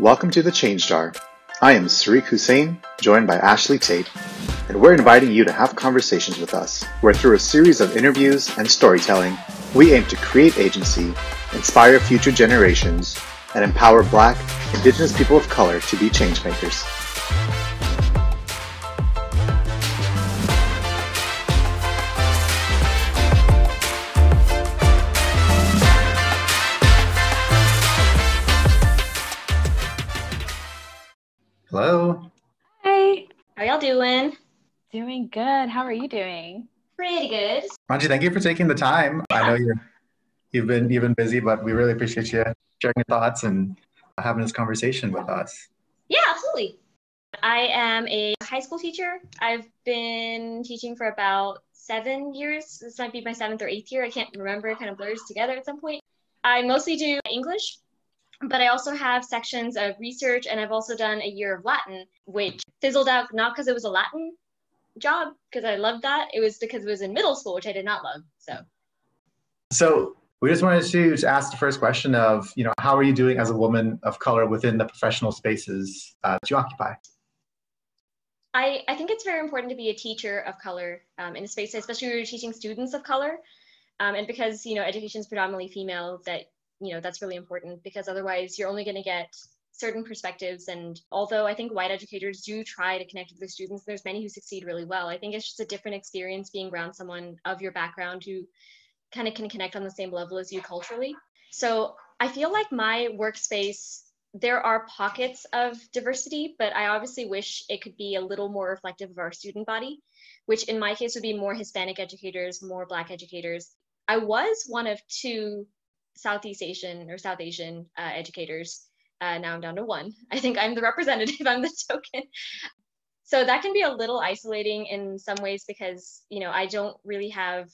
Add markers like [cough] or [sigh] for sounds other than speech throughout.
Welcome to the Change Jar. I am Sareek Hosein, joined by Ashley Tate, and we're inviting you to have conversations with us, where through a series of interviews and storytelling, we aim to create agency, inspire future generations, and empower Black, Indigenous people of color to be changemakers. Good. How are you doing? Pretty good. Manji, thank you for taking the time. I know you're you've been you've been busy, but we really appreciate you sharing your thoughts and having this conversation with us. Yeah, absolutely. I am a high school teacher. I've been teaching for about seven years. This might be my seventh or eighth year. I can't remember. It kind of blurs together at some point. I mostly do English, but I also have sections of research and I've also done a year of Latin, which fizzled out not because it was a Latin job, because I loved that. It was because it was in middle school, which I did not love. So So we just wanted to ask the first question of, you know, how are you doing as a woman of color within the professional spaces uh, that you occupy? I, I think it's very important to be a teacher of color um, in a space, especially when you're teaching students of color. Um, and because, you know, education is predominantly female, that you know that's really important because otherwise you're only going to get certain perspectives. And although i think white educators do try to connect with their students there's many who succeed really well. I think it's just a different experience being around someone of your background who kind of can connect on the same level as you culturally. So i feel like my workspace there are pockets of diversity but i obviously wish it could be a little more reflective of our student body which in my case would be more hispanic educators more black educators. I was one of two Southeast Asian or South Asian uh, educators. Uh, now I'm down to one. [laughs] I think I'm the representative, I'm the [laughs] token. So that can be a little isolating in some ways because, you know, I don't really have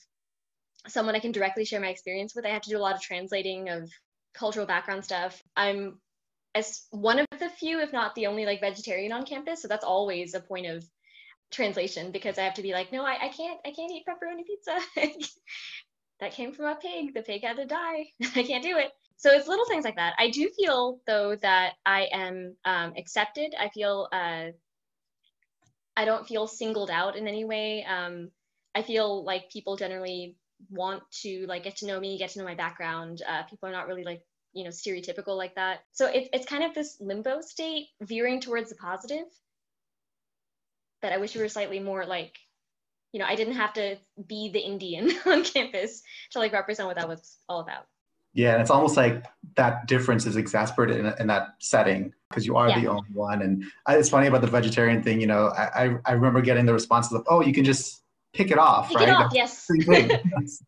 someone I can directly share my experience with. I have to do a lot of translating of cultural background stuff. I'm as one of the few, if not the only, like vegetarian on campus. So that's always a point of translation because I have to be like, no, I, I can't, I can't eat pepperoni pizza. [laughs] that came from a pig. The pig had to die. I can't do it. So it's little things like that. I do feel though that I am um, accepted. I feel uh, I don't feel singled out in any way. Um, I feel like people generally want to like get to know me, get to know my background. Uh, people are not really like you know stereotypical like that. So it's it's kind of this limbo state, veering towards the positive. That I wish we were slightly more like you know, I didn't have to be the Indian [laughs] on campus to like represent what that was all about. Yeah, and it's almost like that difference is exasperated in, in that setting because you are yeah. the only one. And it's funny about the vegetarian thing. You know, I, I remember getting the responses of, "Oh, you can just pick it off, pick right?" It off, yes. [laughs] [laughs] so,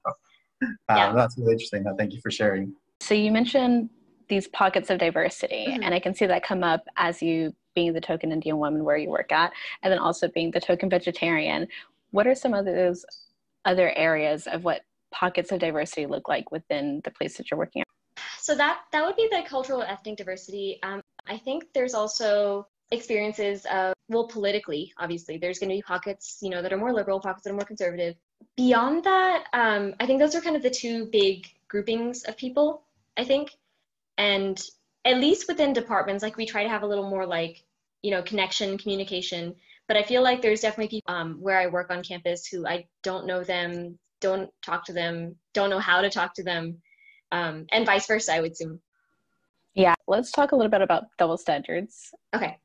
uh, yeah. That's really interesting. Thank you for sharing. So you mentioned these pockets of diversity, mm-hmm. and I can see that come up as you being the token Indian woman where you work at, and then also being the token vegetarian what are some of those other areas of what pockets of diversity look like within the place that you're working at? So that that would be the cultural ethnic diversity. Um, I think there's also experiences of well politically obviously there's going to be pockets you know that are more liberal pockets that are more conservative beyond that um, i think those are kind of the two big groupings of people i think and at least within departments like we try to have a little more like you know connection communication but I feel like there's definitely people um, where I work on campus who I don't know them, don't talk to them, don't know how to talk to them, um, and vice versa, I would assume. Yeah, let's talk a little bit about double standards. Okay.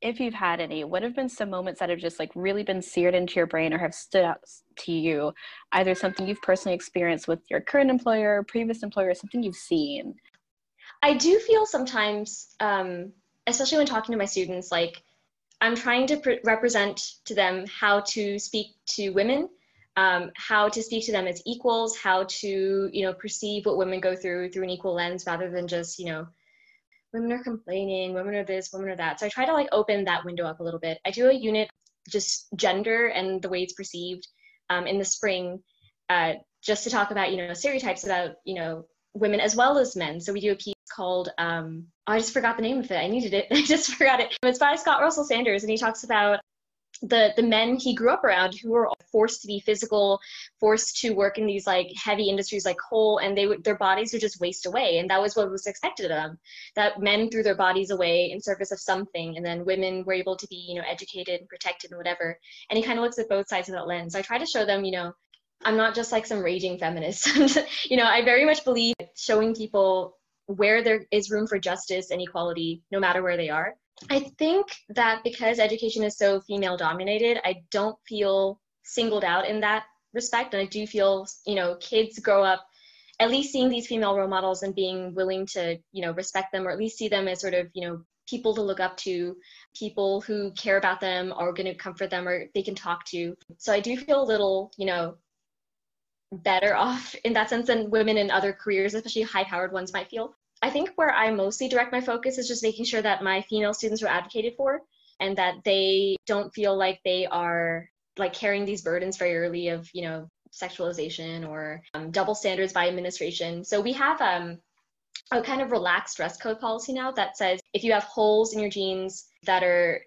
If you've had any, what have been some moments that have just like really been seared into your brain or have stood out to you? Either something you've personally experienced with your current employer, previous employer, something you've seen. I do feel sometimes, um, especially when talking to my students, like I'm trying to pre- represent to them how to speak to women, um, how to speak to them as equals, how to you know perceive what women go through through an equal lens rather than just you know women are complaining, women are this, women are that. So I try to like open that window up a little bit. I do a unit just gender and the way it's perceived um, in the spring, uh, just to talk about you know stereotypes about you know women as well as men. So we do a piece called um, oh, I just forgot the name of it. I needed it. [laughs] I just forgot it. It's by Scott Russell Sanders, and he talks about the the men he grew up around who were forced to be physical forced to work in these like heavy industries like coal and they would their bodies would just waste away. And that was what was expected of them that men threw their bodies away in service of something and then women were able to be you know educated and protected and whatever. And he kind of looks at both sides of that lens. I try to show them you know i'm not just like some raging feminist. [laughs] You know i very much believe showing people where there is room for justice and equality no matter where they are I think that because education is so female dominated, I don't feel singled out in that respect. And I do feel, you know, kids grow up at least seeing these female role models and being willing to, you know, respect them or at least see them as sort of, you know, people to look up to, people who care about them, are going to comfort them, or they can talk to. So I do feel a little, you know, better [laughs] off in that sense than women in other careers, especially high powered ones, might feel. I think where I mostly direct my focus is just making sure that my female students are advocated for and that they don't feel like they are like carrying these burdens very early of, you know, sexualization or um, double standards by administration. So we have um, a kind of relaxed dress code policy now that says if you have holes in your jeans that are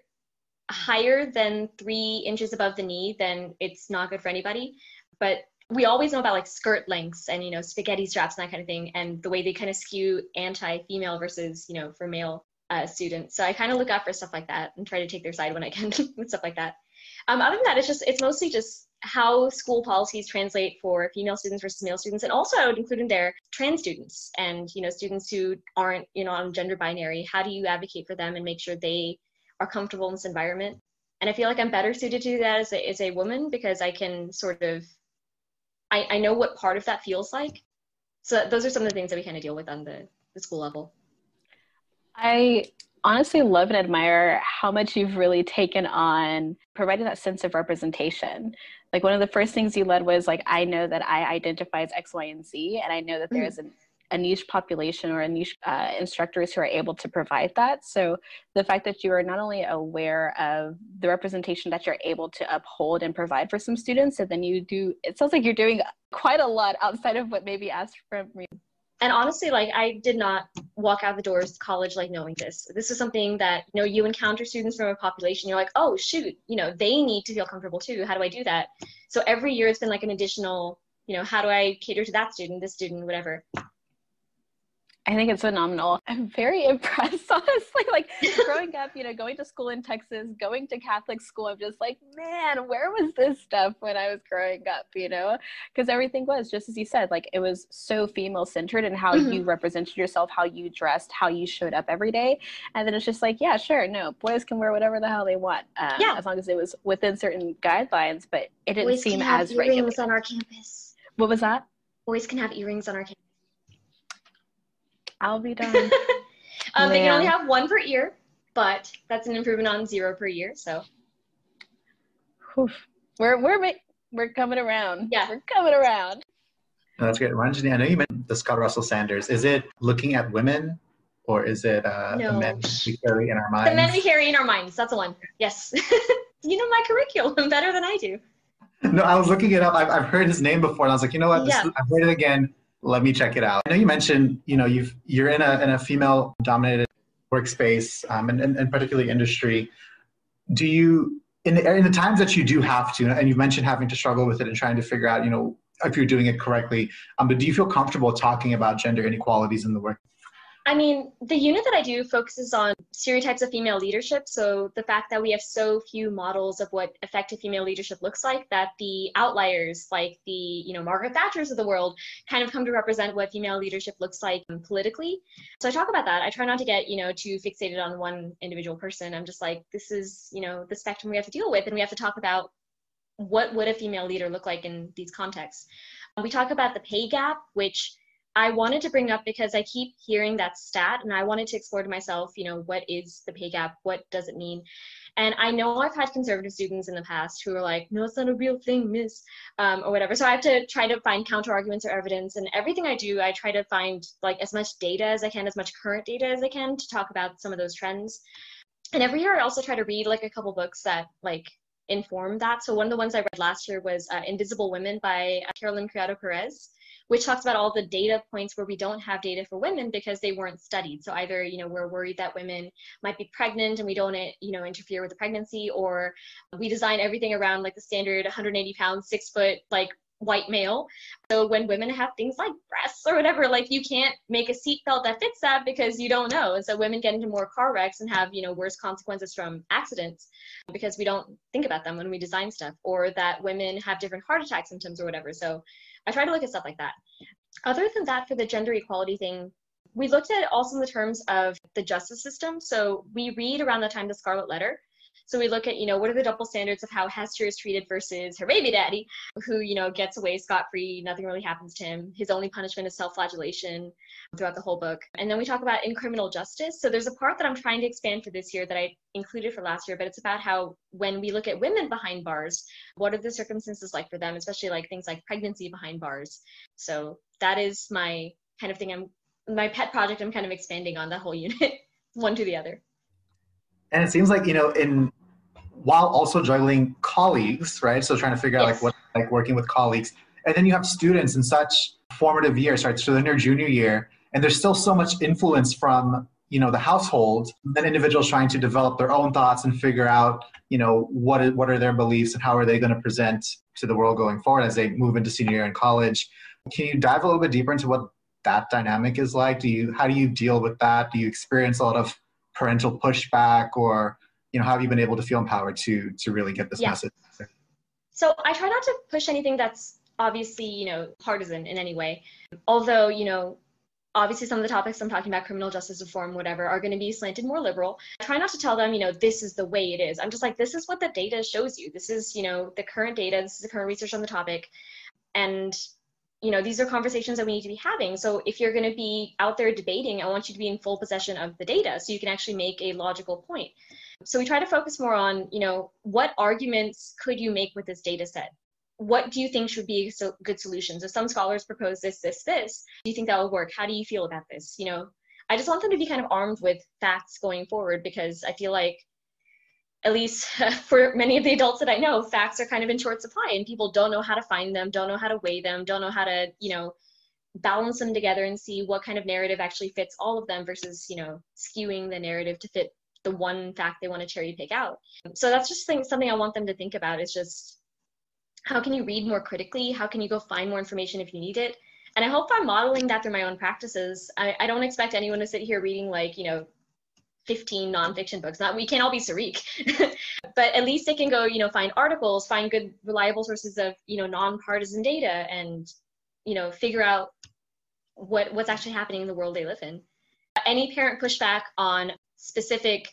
higher than three inches above the knee, then it's not good for anybody. But we always know about like skirt lengths and you know spaghetti straps and that kind of thing and the way they kind of skew anti-female versus you know for male uh, students. So i kind of look out for stuff like that and try to take their side when i can [laughs] with stuff like that. Um, other than that it's just it's mostly just how school policies translate for female students versus male students and also i would include in there trans students and you know students who aren't you know on gender binary. How do you advocate for them and make sure they are comfortable in this environment? And i feel like i'm better suited to do that as a, as a woman because i can sort of I, I know what part of that feels like. So those are some of the things that we kind of deal with on the, the school level. I honestly love and admire how much you've really taken on providing that sense of representation. Like one of the first things you led was like, I know that I identify as X, Y, and Z, and I know that there mm. is an a niche population or a niche uh, instructors who are able to provide that. So the fact that you are not only aware of the representation that you're able to uphold and provide for some students, and then you do, it sounds like you're doing quite a lot outside of what maybe asked from me. And honestly, like I did not walk out the doors college like knowing this. This is something that you know you encounter students from a population. You're like, oh shoot, you know they need to feel comfortable too. How do I do that? So every year it's been like an additional, you know, how do I cater to that student, this student, whatever. I think it's phenomenal. I'm very [laughs] impressed, honestly. Like [laughs] growing up, you know, going to school in Texas, going to Catholic school, I'm just like, man, where was this stuff when I was growing up, you know? Because everything was, just as you said, like it was so female centered and how mm-hmm. you represented yourself, how you dressed, how you showed up every day. And then it's just like, yeah, sure, no, boys can wear whatever the hell they want. Um, yeah. As long as it was within certain guidelines, but it didn't boys seem can have as earrings regulated. on our campus. What was that? Boys can have earrings on our campus. I'll be [laughs] done. um, they can only have one per year, but that's an improvement on zero per year. So Oof. we're we're we're coming around. Yeah, we're coming around. No, that's great. Ranjani, I know you mentioned the Scott Russell Sanders. Is it looking at women or is it uh, no. the men we carry in our minds? The men we carry in our minds. That's the one. Yes. [laughs] you know my curriculum [laughs] better than I do. No, I was looking it up. I've, I've heard his name before, and I was like, you know what? This, yeah. I've heard it again let me check it out. I know you mentioned, you know, you've you're in a in a female dominated workspace um, and, and, and particularly industry. Do you in the, in the times that you do have to, and you've mentioned having to struggle with it and trying to figure out, you know, if you're doing it correctly. Um, but do you feel comfortable talking about gender inequalities in the work? I mean, the unit that I do focuses on stereotypes of female leadership. So the fact that we have so few models of what effective female leadership looks like, that the outliers, like the you know Margaret Thatcher's of the world, kind of come to represent what female leadership looks like politically. So I talk about that. I try not to get you know too fixated on one individual person. I'm just like, this is you know the spectrum we have to deal with, and we have to talk about what would a female leader look like in these contexts. We talk about the pay gap, which I wanted to bring up because I keep hearing that stat and I wanted to explore to myself, you know, what is the pay gap? What does it mean? And I know I've had conservative students in the past who are like, no, it's not a real thing, miss, um, or whatever. So I have to try to find counter arguments or evidence. And everything I do, I try to find like as much data as I can, as much current data as I can to talk about some of those trends. And every year I also try to read like a couple books that like inform that. So one of the ones I read last year was uh, Invisible Women by uh, Caroline Criado Perez which talks about all the data points where we don't have data for women because they weren't studied. So either, you know, we're worried that women might be pregnant and we don't, you know, interfere with the pregnancy, or we design everything around like the standard 180 pounds, six foot, like white male. So when women have things like breasts or whatever, like you can't make a seatbelt that fits that because you don't know. And so women get into more car wrecks and have, you know, worse consequences from accidents because we don't think about them when we design stuff or that women have different heart attack symptoms or whatever. So I try to look at stuff like that. Other than that, for the gender equality thing, we looked at it also in the terms of the justice system. So we read around the time the Scarlet Letter, so we look at, you know, what are the double standards of how Hester is treated versus her baby daddy, who, you know, gets away scot free, nothing really happens to him. His only punishment is self flagellation throughout the whole book. And then we talk about in criminal justice. So there's a part that I'm trying to expand for this year that I included for last year, but it's about how when we look at women behind bars, what are the circumstances like for them, especially like things like pregnancy behind bars. So that is my kind of thing I'm my pet project I'm kind of expanding on the whole unit, [laughs] one to the other and it seems like you know in while also juggling colleagues right? So trying to figure yes. out like what like working with colleagues. And then you have students in such formative years right? So they're in their junior year and there's still so much influence from you know the household then individuals trying to develop their own thoughts and figure out you know what is, what are their beliefs and how are they going to present to the world going forward as they move into senior year in college. Can you dive a little bit deeper into what that dynamic is like? Do you how do you deal with that? Do you experience a lot of parental pushback or you know how have you been able to feel empowered to to really get this yeah. message so i try not to push anything that's obviously you know partisan in any way. Although you know obviously some of the topics i'm talking about criminal justice reform whatever are going to be slanted more liberal. I try not to tell them you know this is the way it is. I'm just like this is what the data shows you. This is you know the current data. This is the current research on the topic. And you know these are conversations that we need to be having. So if you're going to be out there debating i want you to be in full possession of the data so you can actually make a logical point. So we try to focus more on you know what arguments could you make with this data set? What do you think should be a good solution so some scholars propose this this this do you think that will work? How do you feel about this? You know i just want them to be kind of armed with facts going forward because i feel like at least [laughs] for many of the adults that I know, facts are kind of in short supply and people don't know how to find them, don't know how to weigh them, don't know how to, you know, balance them together and see what kind of narrative actually fits all of them versus, you know, skewing the narrative to fit the one fact they want to cherry pick out. So that's just something I want them to think about is just how can you read more critically? How can you go find more information if you need it? And I hope I'm modeling that through my own practices. I, I don't expect anyone to sit here reading like, you know, 15 nonfiction books. Not we can't all be Sareek, [laughs] but at least they can go, you know, find articles, find good, reliable sources of, you know, nonpartisan data, and you know, figure out what what's actually happening in the world they live in. Any parent pushback on specific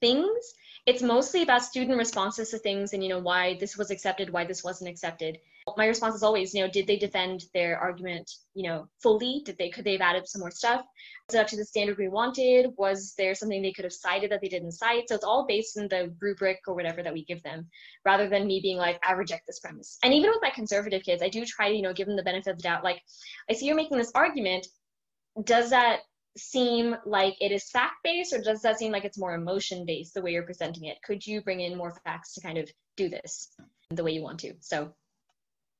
things, it's mostly about student responses to things and you know why this was accepted, why this wasn't accepted my response is always, you know, did they defend their argument, you know, fully? Did they could they have added some more stuff? Was it up to the standard we wanted? Was there something they could have cited that they didn't cite? So it's all based in the rubric or whatever that we give them, rather than me being like, I reject this premise. And even with my conservative kids, I do try to, you know, give them the benefit of the doubt. Like, I see you're making this argument. Does that seem like it is fact based or does that seem like it's more emotion based the way you're presenting it could you bring in more facts to kind of do this the way you want to so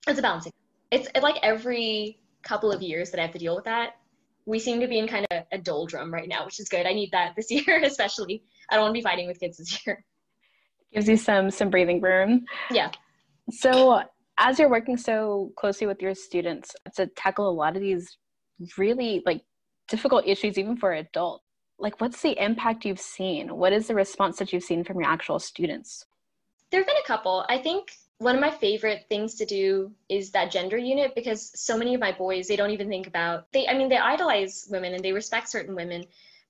it's a balancing. It's like every couple of years that I have to deal with that. We seem to be in kind of a doldrum right now, which is good. I need that this [laughs] year, especially. I don't want to be fighting with kids this year. Gives you some some breathing room. Yeah. So as you're working so closely with your students to tackle a lot of these really like difficult issues even for adults like what's the impact you've seen what is the response that you've seen from your actual students there have been a couple i think one of my favorite things to do is that gender unit because so many of my boys they don't even think about they i mean they idolize women and they respect certain women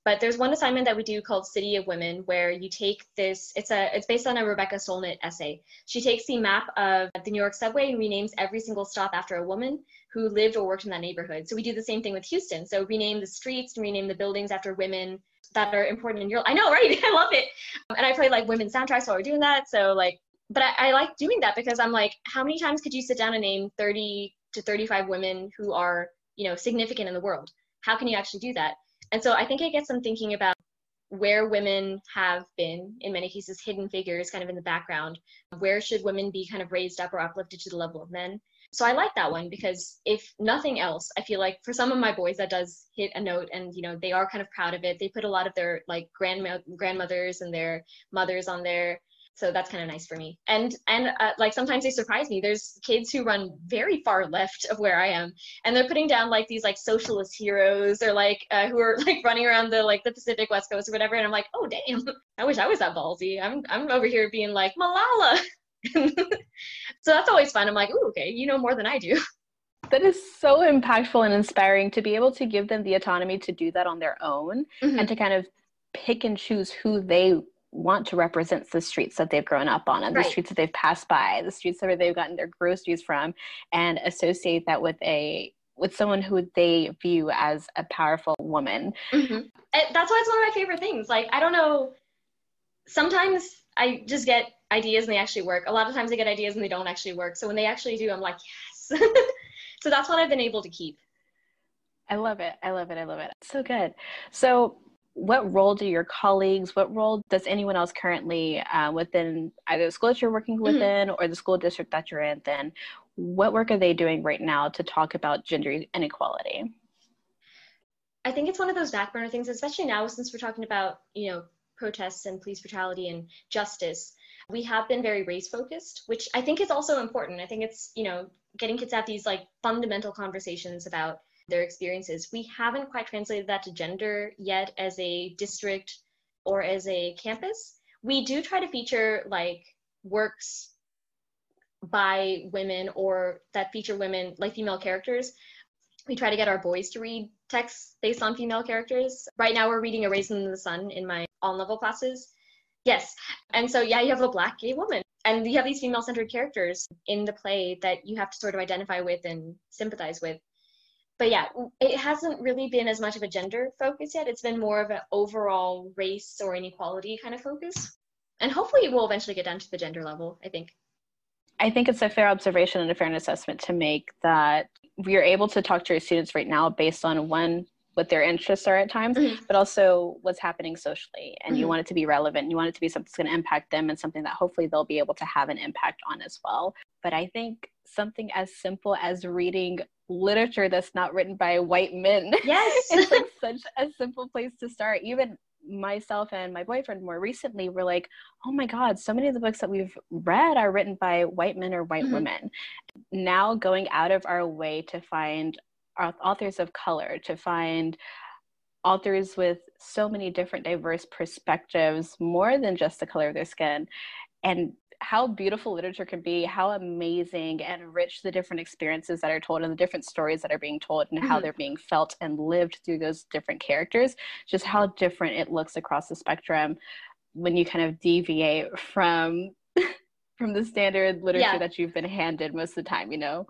but there's one assignment that we do called city of women where you take this it's a it's based on a rebecca solnit essay. She takes the map of the new york subway and renames every single stop after a woman who lived or worked in that neighborhood. So we do the same thing with houston. So rename the streets and rename the buildings after women that are important in your i know right? [laughs] I love it. And i play like women's soundtracks while we're doing that. So like but I, I like doing that because I'm like, how many times could you sit down and name 30 to 35 women who are, you know, significant in the world? How can you actually do that? And so I think it gets them thinking about where women have been, in many cases, hidden figures kind of in the background. Where should women be kind of raised up or uplifted to the level of men? So I like that one because if nothing else, I feel like for some of my boys that does hit a note and you know they are kind of proud of it. They put a lot of their like grandma grandmothers and their mothers on there so that's kind of nice for me. And and uh, like sometimes they surprise me. There's kids who run very far left of where i am and they're putting down like these like socialist heroes or like uh, who are [laughs] like running around the like the pacific west coast or whatever and i'm like oh damn. [laughs] I wish i was that ballsy. I'm i'm over here being like malala. [laughs] So that's always fun. I'm like oh okay you know more than i do. That is so impactful and inspiring to be able to give them the autonomy to do that on their own mm-hmm. and to kind of pick and choose who they want to represent the streets that they've grown up on and right. the streets that they've passed by, the streets where they've gotten their groceries from, and associate that with a with someone who they view as a powerful woman. Mm-hmm. That's why it's one of my favorite things. Like I don't know, sometimes I just get ideas and they actually work. A lot of times I get ideas and they don't actually work. So when they actually do, I'm like, yes. [laughs] so that's what I've been able to keep. I love it. I love it. I love it. So good. So what role do your colleagues, what role does anyone else currently uh, within either the school that you're working mm-hmm. within mm-hmm. or the school district that you're in, then what work are they doing right now to talk about gender inequality? I think it's one of those back burner things, especially now since we're talking about, you know, protests and police brutality and justice. We have been very race focused, which I think is also important. I think it's, you know, getting kids to have these like fundamental conversations about their experiences. We haven't quite translated that to gender yet as a district or as a campus. We do try to feature like works by women or that feature women like female characters. We try to get our boys to read texts based on female characters. Right now we're reading A Raisin in the Sun in my on level classes. Yes. And so yeah, you have a black gay woman and you have these female centered characters in the play that you have to sort of identify with and sympathize with but yeah, it hasn't really been as much of a gender focus yet. It's been more of an overall race or inequality kind of focus. And hopefully it will eventually get down to the gender level, I think. I think it's a fair observation and a fair assessment to make that we are able to talk to our students right now based on one what their interests are at times, mm-hmm. but also what's happening socially. And mm-hmm. you want it to be relevant. You want it to be something that's going to impact them and something that hopefully they'll be able to have an impact on as well. But I think something as simple as reading literature that's not written by white men. [laughs] Yes. it's like such a simple place to start. Even myself and my boyfriend more recently were like, oh my God, so many of the books that we've read are written by white men or white mm-hmm. women. Now going out of our way to find authors of color, to find authors with so many different diverse perspectives, more than just the color of their skin, and how beautiful literature can be, how amazing and rich the different experiences that are told and the different stories that are being told and mm-hmm. how they're being felt and lived through those different characters, just how different it looks across the spectrum when you kind of deviate from [laughs] from the standard literature yeah. that you've been handed most of the time, you know?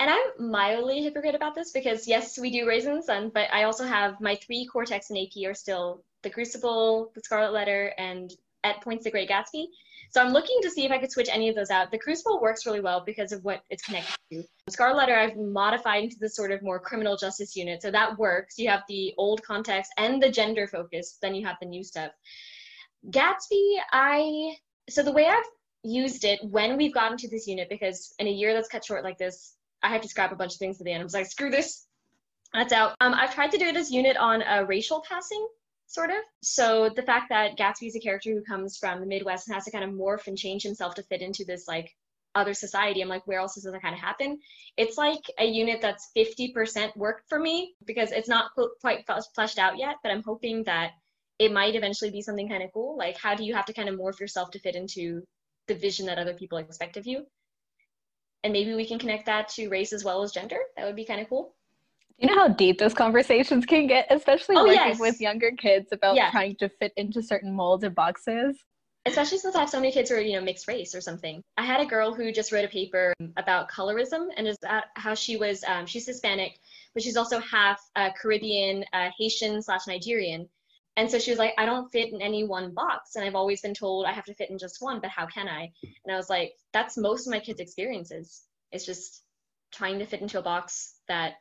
And I'm mildly hypocrite about this because yes, we do Raisin the Sun, but I also have my three core texts in AP are still The Crucible, The Scarlet Letter, and at points The Great Gatsby. So I'm looking to see if I could switch any of those out. The Crucible works really well because of what it's connected to. Scarlet Letter I've modified into the sort of more criminal justice unit, so that works. You have the old context and the gender focus, then you have the new stuff. Gatsby, I so the way I've used it when we've gotten to this unit, because in a year that's cut short like this, I have to scrap a bunch of things at the end. I was like, screw this, that's out. Um, I've tried to do it as unit on a racial passing sort of. So the fact that Gatsby is a character who comes from the Midwest and has to kind of morph and change himself to fit into this like other society, I'm like, where else does that kind of happen? It's like a unit that's 50% work for me because it's not quite fleshed out yet, but I'm hoping that it might eventually be something kind of cool. Like, how do you have to kind of morph yourself to fit into the vision that other people expect of you? And maybe we can connect that to race as well as gender. That would be kind of cool you know how deep those conversations can get, especially oh, working yes. with younger kids about yeah. trying to fit into certain molds and boxes? Especially since I have so many kids who are, you know, mixed race or something. I had a girl who just wrote a paper about colorism and is how she was, um, she's Hispanic, but she's also half uh, Caribbean, uh, Haitian slash Nigerian. And so she was like, I don't fit in any one box. And I've always been told I have to fit in just one, but how can I? And I was like, that's most of my kids' experiences. It's just trying to fit into a box that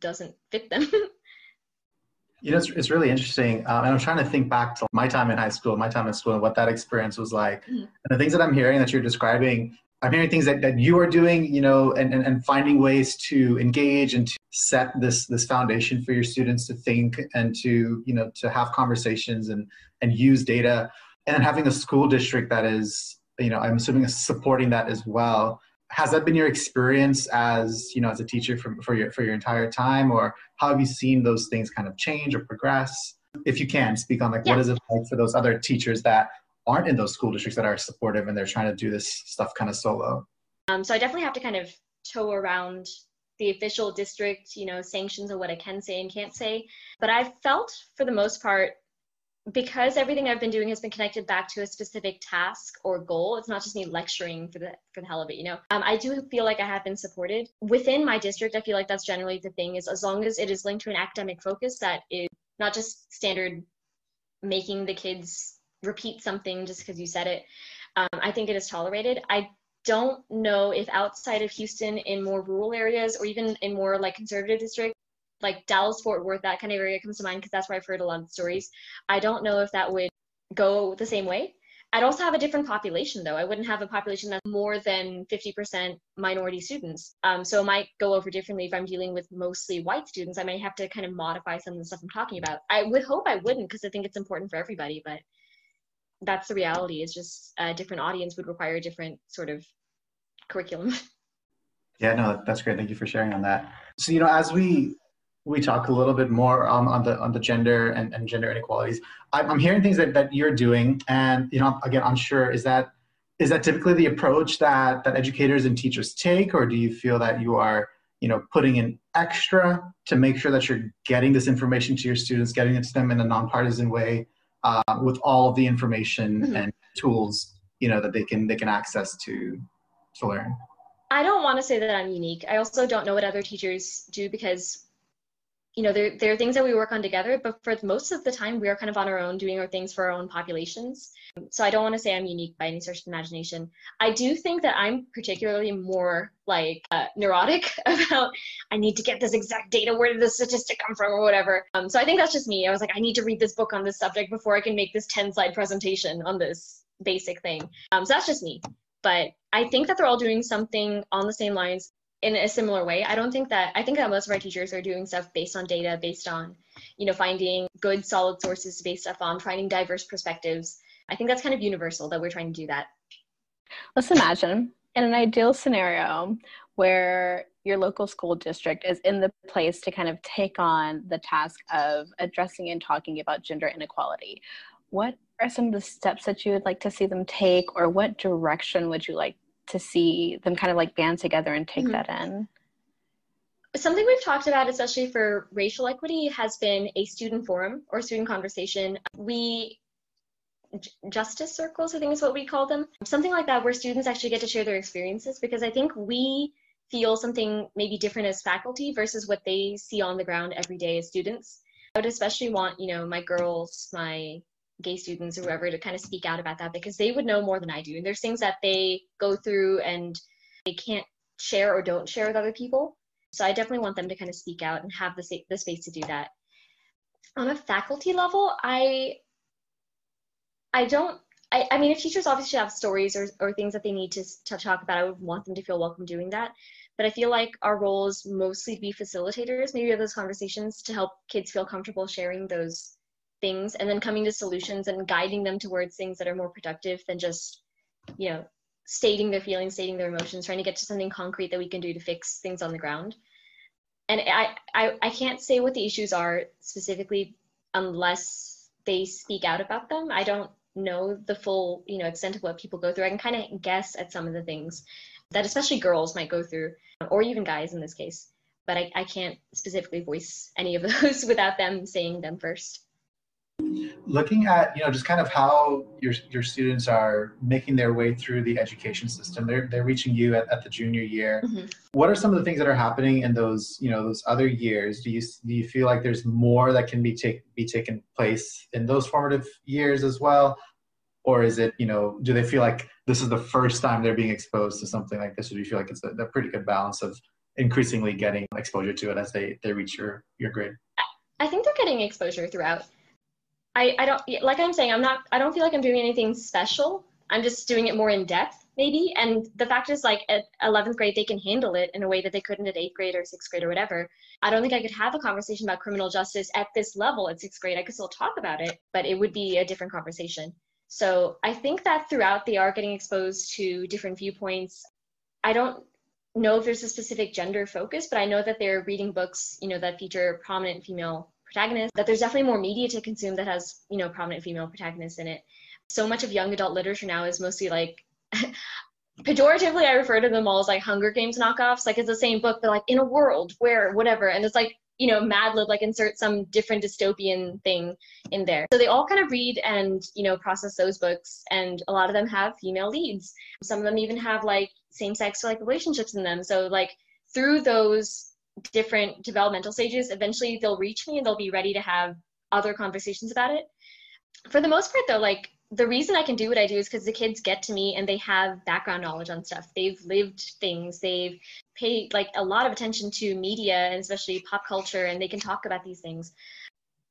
doesn't fit them. [laughs] you know, it's, it's really interesting. Um, and I'm trying to think back to my time in high school, my time in school, and what that experience was like. Mm-hmm. And the things that I'm hearing that you're describing, I'm hearing things that, that you are doing, you know, and, and, and finding ways to engage and to set this this foundation for your students to think and to, you know, to have conversations and and use data. And then having a school district that is, you know, I'm assuming supporting that as well. Has that been your experience as, you know, as a teacher for, for your for your entire time? Or how have you seen those things kind of change or progress? If you can speak on like yeah. what is it like for those other teachers that aren't in those school districts that are supportive and they're trying to do this stuff kind of solo. Um, so I definitely have to kind of toe around the official district, you know, sanctions of what I can say and can't say. But I've felt for the most part, because everything I've been doing has been connected back to a specific task or goal, it's not just me lecturing for the for the hell of it, you know. Um, I do feel like I have been supported within my district. I feel like that's generally the thing is as long as it is linked to an academic focus that is not just standard making the kids repeat something just because you said it. Um, I think it is tolerated. I don't know if outside of Houston, in more rural areas or even in more like conservative districts, like Dallas, Fort Worth, that kind of area comes to mind because that's where I've heard a lot of stories. I don't know if that would go the same way. I'd also have a different population though. I wouldn't have a population that's more than 50% minority students. Um, so it might go over differently if I'm dealing with mostly white students. I may have to kind of modify some of the stuff I'm talking about. I would hope I wouldn't because I think it's important for everybody, but that's the reality is just a different audience would require a different sort of curriculum [laughs] yeah no that's great thank you for sharing on that so you know as we we talk a little bit more um, on the on the gender and, and gender inequalities. I'm, I'm hearing things that, that you're doing and you know again I'm sure is that is that typically the approach that that educators and teachers take or do you feel that you are you know putting in extra to make sure that you're getting this information to your students getting it to them in a nonpartisan way uh, with all of the information mm-hmm. and tools you know that they can they can access to to learn? I don't want to say that i'm unique. I also don't know what other teachers do because you know there, there are things that we work on together but for most of the time we are kind of on our own doing our things for our own populations. So i don't want to say i'm unique by any stretch of imagination. I do think that i'm particularly more like uh, neurotic [laughs] about i need to get this exact data where did the statistic come from or whatever. Um, so i think that's just me. I was like i need to read this book on this subject before i can make this 10 slide presentation on this basic thing. Um, so that's just me. But i think that they're all doing something on the same lines in a similar way. I don't think that I think that most of our teachers are doing stuff based on data, based on, you know, finding good solid sources to base stuff on, finding diverse perspectives. I think that's kind of universal that we're trying to do that. Let's imagine in an ideal scenario where your local school district is in the place to kind of take on the task of addressing and talking about gender inequality. What are some of the steps that you would like to see them take, or what direction would you like to see them kind of like band together and take mm-hmm. that in. Something we've talked about especially for racial equity has been a student forum or student conversation. We justice circles i think is what we call them. Something like that where students actually get to share their experiences because i think we feel something maybe different as faculty versus what they see on the ground every day as students. I would especially want you know my girls my gay students or whoever to kind of speak out about that because they would know more than I do. And there's things that they go through and they can't share or don't share with other people. So I definitely want them to kind of speak out and have the, the space to do that. On a faculty level, I I don't I, I mean if teachers obviously have stories or, or things that they need to, to talk about, I would want them to feel welcome doing that. But I feel like our role is mostly to be facilitators, maybe of those conversations to help kids feel comfortable sharing those things and then coming to solutions and guiding them towards things that are more productive than just you know stating their feelings stating their emotions trying to get to something concrete that we can do to fix things on the ground. And i i, I can't say what the issues are specifically unless they speak out about them. I don't know the full you know extent of what people go through. I can kind of guess at some of the things that especially girls might go through or even guys in this case but I, I can't specifically voice any of [laughs] those without them saying them first looking at you know just kind of how your your students are making their way through the education system. They're they're reaching you at, at the junior year. Mm-hmm. what are some of the things that are happening in those you know those other years? Do you do you feel like there's more that can be take be taken place in those formative years as well? Or is it you know do they feel like this is the first time they're being exposed to something like this? Or do you feel like it's a, a pretty good balance of increasingly getting exposure to it as they they reach your your grade? I think they're getting exposure throughout I, I don't like I'm saying I'm not I don't feel like I'm doing anything special. I'm just doing it more in depth maybe. And the fact is, like at 11th grade, they can handle it in a way that they couldn't at eighth grade or sixth grade or whatever. I don't think I could have a conversation about criminal justice at this level at sixth grade. I could still talk about it, but it would be a different conversation. So I think that throughout they are getting exposed to different viewpoints. I don't know if there's a specific gender focus, but I know that they're reading books, you know, that feature prominent female protagonists, that there's definitely more media to consume that has, you know, prominent female protagonists in it. So much of young adult literature now is mostly like [laughs] pejoratively I refer to them all as like Hunger Games knockoffs. Like it's the same book, but like in a world where whatever. And it's like you know, Mad Lib, like insert some different dystopian thing in there. So they all kind of read and, you know, process those books. And a lot of them have female leads. Some of them even have like same sex like relationships in them. So like through those different developmental stages, eventually they'll reach me and they'll be ready to have other conversations about it. For the most part though, like the reason I can do what I do is because the kids get to me and they have background knowledge on stuff. They've lived things. They've paid like a lot of attention to media and especially pop culture, and they can talk about these things.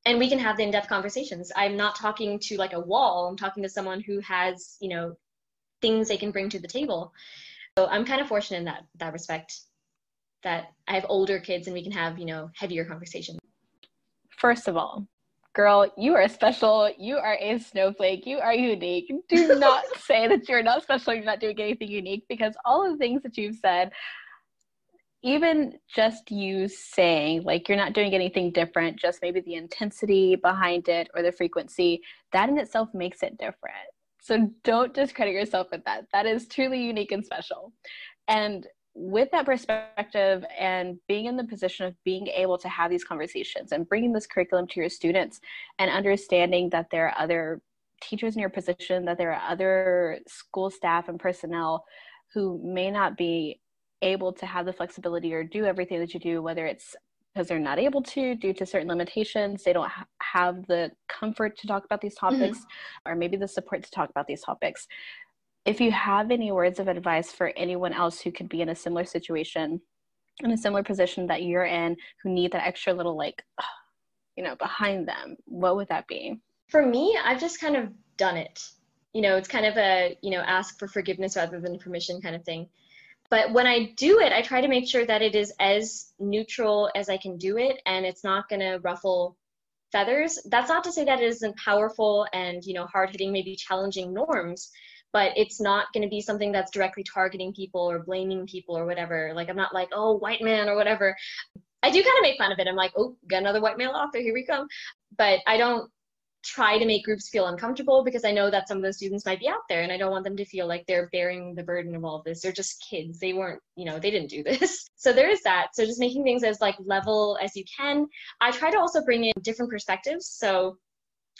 And we can have the in-depth conversations. I'm not talking to like a wall. I'm talking to someone who has, you know, things they can bring to the table. So I'm kind of fortunate in that that respect that I have older kids and we can have, you know, heavier conversations. First of all, girl, you are special. You are a snowflake. You are unique. Do [laughs] not say that you're not special. You're not doing anything unique because all of the things that you've said, even just you saying like you're not doing anything different, just maybe the intensity behind it or the frequency, that in itself makes it different. So don't discredit yourself with that. That is truly unique and special. And with that perspective and being in the position of being able to have these conversations and bringing this curriculum to your students and understanding that there are other teachers in your position, that there are other school staff and personnel who may not be able to have the flexibility or do everything that you do, whether it's because they're not able to due to certain limitations, they don't ha- have the comfort to talk about these mm-hmm. topics, mm-hmm. or maybe the support to talk about these topics if you have any words of advice for anyone else who could be in a similar situation in a similar position that you're in who need that extra little like [sighs] you know behind them what would that be? For me i've just kind of done it. You know it's kind of a you know ask for forgiveness rather than permission kind of thing. But when i do it i try to make sure that it is as neutral as i can do it and it's not going to ruffle feathers. That's not to say that it isn't powerful and you know hard hitting maybe challenging norms but it's not going to be something that's directly targeting people or blaming people or whatever. Like I'm not like, oh, white man or whatever. I do kind of make fun of it. I'm like, oh, got another white male author, here we come. But I don't try to make groups feel uncomfortable because I know that some of those students might be out there and I don't want them to feel like they're bearing the burden of all of this. They're just kids. They weren't, you know, they didn't do this. [laughs] So there is that. So just making things as like level as you can. I try to also bring in different perspectives. So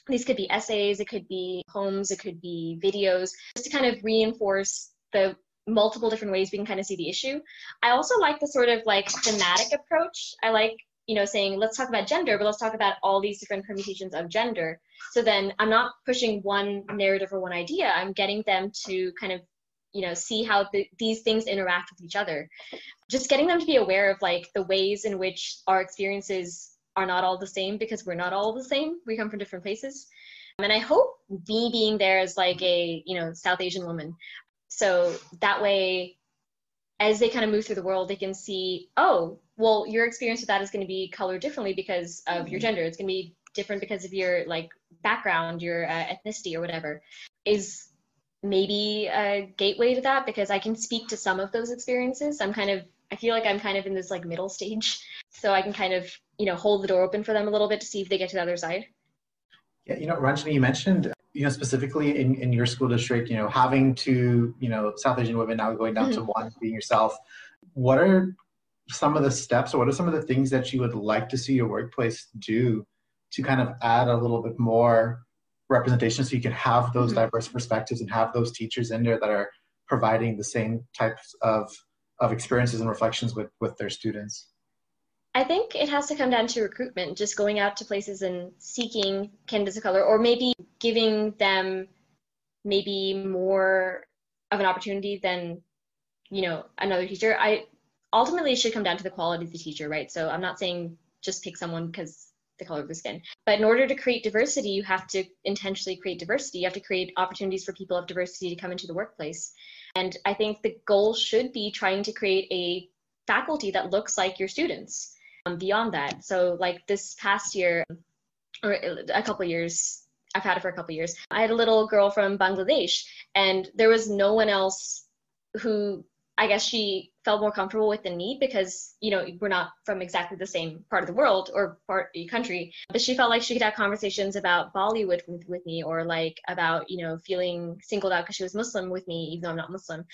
these could be essays, it could be poems, it could be videos, just to kind of reinforce the multiple different ways we can kind of see the issue. I also like the sort of like thematic approach. I like, you know, saying let's talk about gender, but let's talk about all these different permutations of gender. So then I'm not pushing one narrative or one idea. I'm getting them to kind of, you know, see how the, these things interact with each other. Just getting them to be aware of like the ways in which our experiences are not all the same because we're not all the same. We come from different places. And I hope me being there as like a, you know, South Asian woman. So that way, as they kind of move through the world, they can see, oh, well, your experience with that is going to be colored differently because of your gender. It's going to be different because of your like background, your uh, ethnicity, or whatever. Is maybe a gateway to that because I can speak to some of those experiences. I'm kind of, I feel like I'm kind of in this like middle stage, so I can kind of you know hold the door open for them a little bit to see if they get to the other side yeah you know ranjani you mentioned you know specifically in, in your school district you know having to you know south asian women now going down mm-hmm. to one being yourself what are some of the steps or what are some of the things that you would like to see your workplace do to kind of add a little bit more representation so you can have those mm-hmm. diverse perspectives and have those teachers in there that are providing the same types of of experiences and reflections with with their students I think it has to come down to recruitment, just going out to places and seeking candidates of color, or maybe giving them maybe more of an opportunity than, you know, another teacher. I ultimately it should come down to the quality of the teacher, right? So I'm not saying just pick someone because the color of the skin. But in order to create diversity, you have to intentionally create diversity. You have to create opportunities for people of diversity to come into the workplace. And I think the goal should be trying to create a faculty that looks like your students Um, beyond that. So, like this past year, or a couple years, I've had it for a couple years. I had a little girl from Bangladesh, and there was no one else who I guess she felt more comfortable with than me because you know we're not from exactly the same part of the world or part the country. But she felt like she could have conversations about Bollywood with, with me or like about you know feeling singled out because she was Muslim with me even though I'm not Muslim.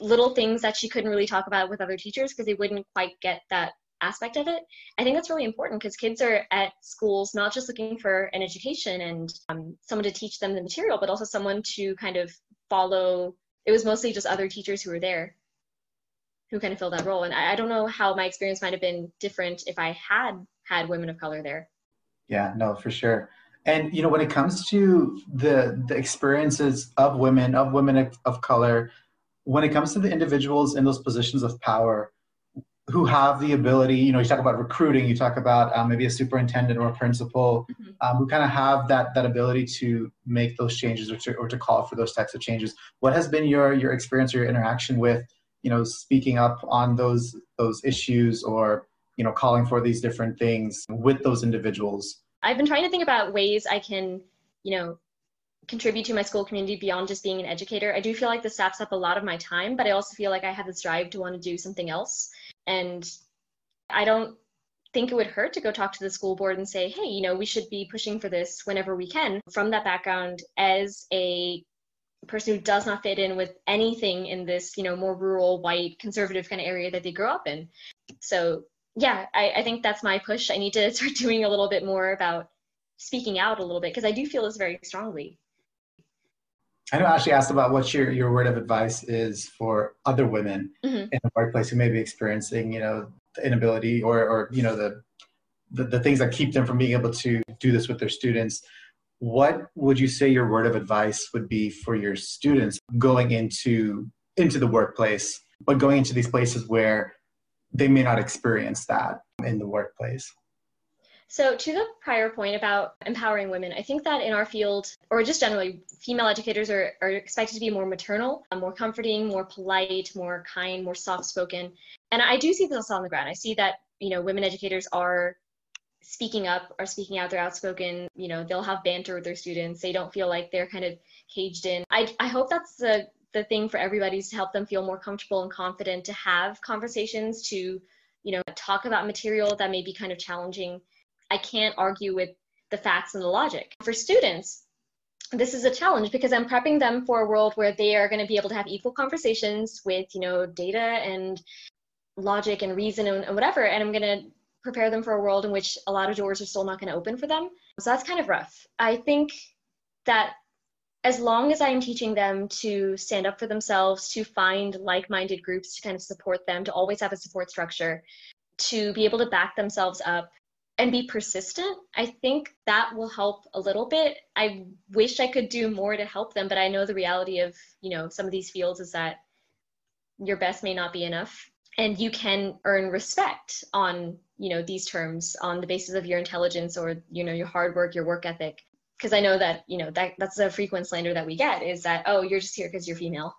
Little things that she couldn't really talk about with other teachers because they wouldn't quite get that aspect of it. I think that's really important because kids are at schools not just looking for an education and um, someone to teach them the material, but also someone to kind of follow. It was mostly just other teachers who were there who kind of filled that role. And I, I don't know how my experience might have been different if I had had women of color there. Yeah, no, for sure. And you know, when it comes to the the experiences of women, of women of, of color, when it comes to the individuals in those positions of power, who have the ability, you know, you talk about recruiting, you talk about um, maybe a superintendent or a principal, mm-hmm. um, who kind of have that that ability to make those changes or to, or to call for those types of changes. What has been your your experience or your interaction with, you know, speaking up on those those issues or you know calling for these different things with those individuals? I've been trying to think about ways I can, you know, contribute to my school community beyond just being an educator. I do feel like this saps up a lot of my time, but I also feel like I have this drive to want to do something else. And I don't think it would hurt to go talk to the school board and say, hey, you know, we should be pushing for this whenever we can. From that background, as a person who does not fit in with anything in this, you know, more rural, white, conservative kind of area that they grew up in. So yeah, I, I think that's my push. I need to [laughs] start doing a little bit more about speaking out a little bit because I do feel this very strongly. I know Ashley asked about what your, your word of advice is for other women mm-hmm. in the workplace who may be experiencing, you know, the inability or, or you know, the, the, the things that keep them from being able to do this with their students. What would you say your word of advice would be for your students going into into the workplace, but going into these places where they may not experience that in the workplace? So, to the prior point about empowering women, I think that in our field, or just generally, female educators are, are expected to be more maternal, uh, more comforting, more polite, more kind, more soft spoken. And I do see this also on the ground. I see that, you know, women educators are speaking up, are speaking out, they're outspoken, you know, they'll have banter with their students. They don't feel like they're kind of caged in. I, I hope that's the, the thing for everybody is to help them feel more comfortable and confident to have conversations, to, you know, talk about material that may be kind of challenging I can't argue with the facts and the logic. For students, this is a challenge because I'm prepping them for a world where they are going to be able to have equal conversations with, you know, data and logic and reason and, and whatever. And I'm going to prepare them for a world in which a lot of doors are still not going to open for them. So that's kind of rough. I think that as long as I am teaching them to stand up for themselves, to find like minded groups to kind of support them, to always have a support structure, to be able to back themselves up, and be persistent, I think that will help a little bit. I wish I could do more to help them, but I know the reality of, you know, some of these fields is that your best may not be enough. And you can earn respect on, you know, these terms on the basis of your intelligence or, you know, your hard work, your work ethic. Because I know that, you know, that that's a frequent slander that we get is that, oh, you're just here because you're female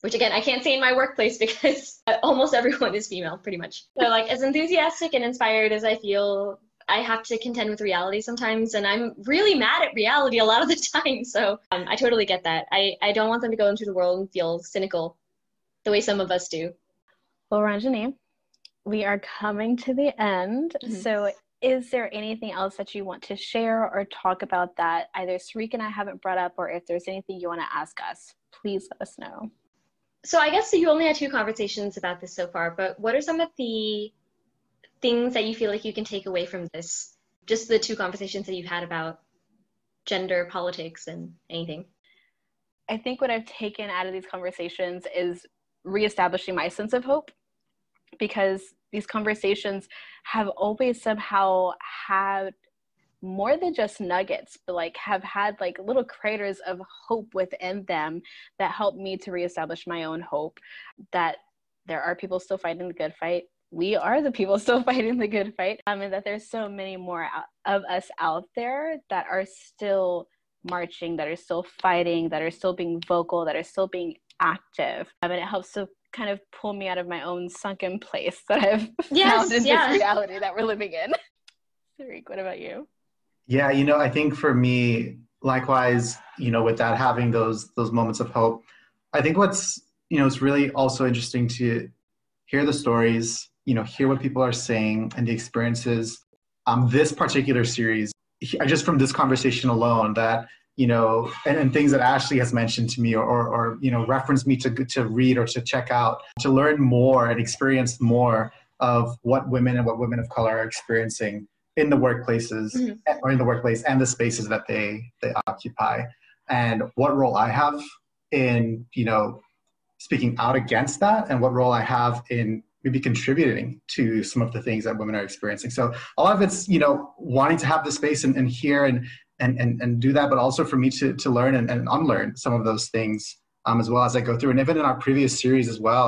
which again I can't say in my workplace [laughs] because almost everyone is female pretty much. So like as enthusiastic and inspired as I feel, I have to contend with reality sometimes and I'm really mad at reality a lot of the [laughs] time. So um, I totally get that. I, I don't want them to go into the world and feel cynical the way some of us do. Well, Ranjani, we are coming to the end. Mm-hmm. So is there anything else that you want to share or talk about that either Sareek and I haven't brought up or if there's anything you want to ask us, please let us know so I guess you only had two conversations about this so far, but what are some of the things that you feel like you can take away from this? Just the two conversations that you've had about gender, politics, and anything. I think what I've taken out of these conversations is reestablishing my sense of hope because these conversations have always somehow had more than just nuggets, but like have had like little craters of hope within them that helped me to reestablish my own hope that there are people still fighting the good fight. We are the people [laughs] still fighting the good fight. Um, and that there's so many more of us out there that are still marching, that are still fighting, that are still being vocal, that are still being active. I mean, it helps to kind of pull me out of my own sunken place that I've [laughs] Yes, found in yeah. this reality that we're living in. [laughs] Sareek, what about you? Yeah, you know, I think for me, likewise, you know, with that having those those moments of hope, I think what's you know it's really also interesting to hear the stories, you know, hear what people are saying and the experiences. Um, this particular series, I just from this conversation alone, that you know, and, and things that Ashley has mentioned to me, or, or, or you know, referenced me to to read or to check out, to learn more and experience more of what women and what women of color are experiencing in the workplaces Mhm. or in the workplace and the spaces that they they occupy. And what role i have in you know speaking out against that and what role i have in maybe contributing to some of the things that women are experiencing. So a lot of it's you know wanting to have the space and, and hear and, and and and do that but also for me to to learn and, and unlearn some of those things um, as well as i go through. And even in our previous series as well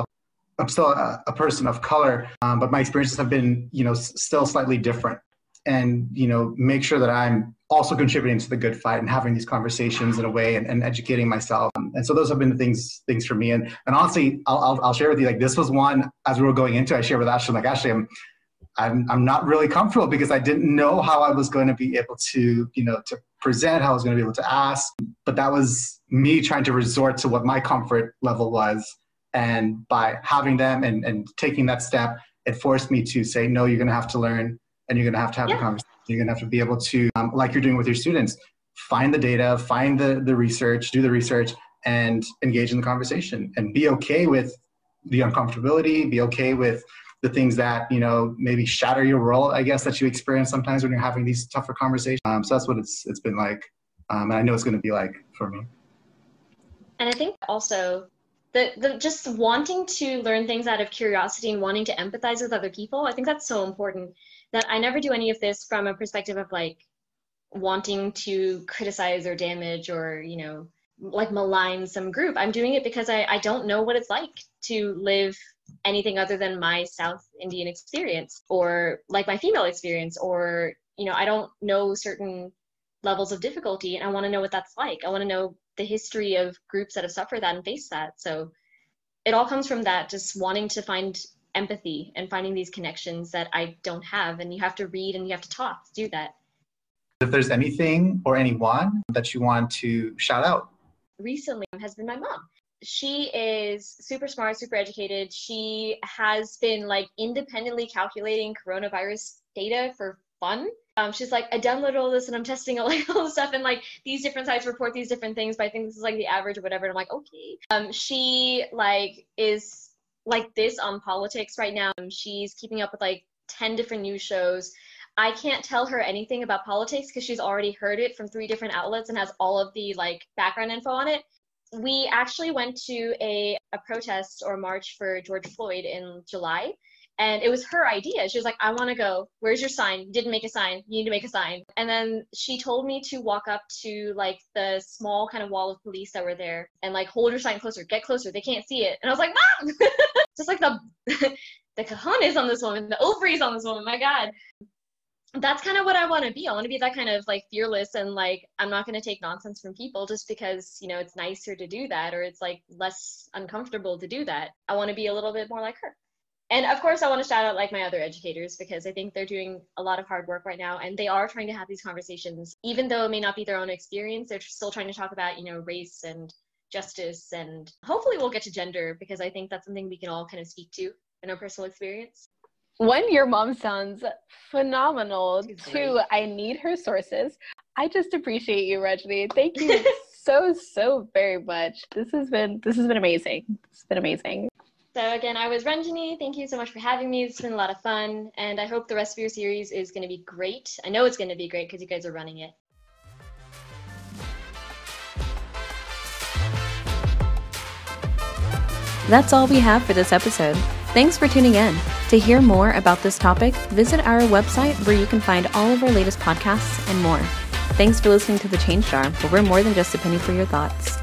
i'm still a, a person of color um, but my experiences have been you know s- still slightly different and you know make sure that i'm also contributing to the good fight and having these conversations in a way and, and educating myself and so those have been the things things for me and and honestly I'll, I'll, I'll share with you like this was one as we were going into i shared with ashley like ashley i'm I'm, I'm not really comfortable because I didn't know how I was going to be able to, you know, to present, how I was going to be able to ask. But that was me trying to resort to what my comfort level was. And by having them and, and taking that step, it forced me to say, no, you're going to have to learn and you're going to have to have Yeah. the conversation. You're going to have to be able to, um, like you're doing with your students, find the data, find the, the research, do the research, and engage in the conversation and be okay with the uncomfortability, be okay with the things that, you know, maybe shatter your world, I guess, that you experience sometimes when you're having these tougher conversations. Um, so that's what it's, it's been like. Um, and I know it's going to be like for me. And I think also the, the just wanting to learn things out of curiosity and wanting to empathize with other people, I think that's so important that I never do any of this from a perspective of like wanting to criticize or damage or, you know, like malign some group. I'm doing it because I, I don't know what it's like to live anything other than my South Indian experience or like my female experience or, you know, I don't know certain levels of difficulty and I want to know what that's like. I want to know the history of groups that have suffered that and faced that. So it all comes from that, just wanting to find empathy and finding these connections that I don't have. And you have to read and you have to talk to do that. If there's anything or anyone that you want to shout out, Recently has been my mom. She is super smart, super educated. She has been like independently calculating coronavirus data for fun. Um, she's like, I downloaded all this and I'm testing all, like, [laughs] all this stuff, and like these different sites report these different things, but I think this is like the average or whatever. And I'm like, okay. Um, she like is like this on politics right now. Um, She's keeping up with like 10 different news shows. I can't tell her anything about politics because she's already heard it from three different outlets and has all of the like background info on it. We actually went to a, a protest or march for George Floyd in July, and it was her idea. She was like, I want to go. Where's your sign? You didn't make a sign. You need to make a sign. And then she told me to walk up to like the small kind of wall of police that were there and like hold your sign closer, get closer. They can't see it. And I was like, Mom! [laughs] Just like the [laughs] the cojones on this woman, the ovaries on this woman. My God that's kind of what I want to be. I want to be that kind of like fearless and like I'm not going to take nonsense from people just because, you know, it's nicer to do that or it's like less uncomfortable to do that. I want to be a little bit more like her. And of course, I want to shout out like my other educators because I think they're doing a lot of hard work right now and they are trying to have these conversations. Even though it may not be their own experience, they're still trying to talk about, you know, race and justice and hopefully we'll get to gender because I think that's something we can all kind of speak to in our personal experience. One, your mom sounds phenomenal. Great. I need her sources. I just appreciate you, Rajni. Thank you [laughs] so, so very much. This has been this has been amazing. It's been amazing. So again, I was Ranjani. Thank you so much for having me. It's been a lot of fun, and I hope the rest of your series is going to be great. I know it's going to be great because you guys are running it. That's all we have for this episode. Thanks for tuning in. To hear more about this topic, visit our website where you can find all of our latest podcasts and more. Thanks for listening to The Change Jar, where we're more than just a penny for your thoughts.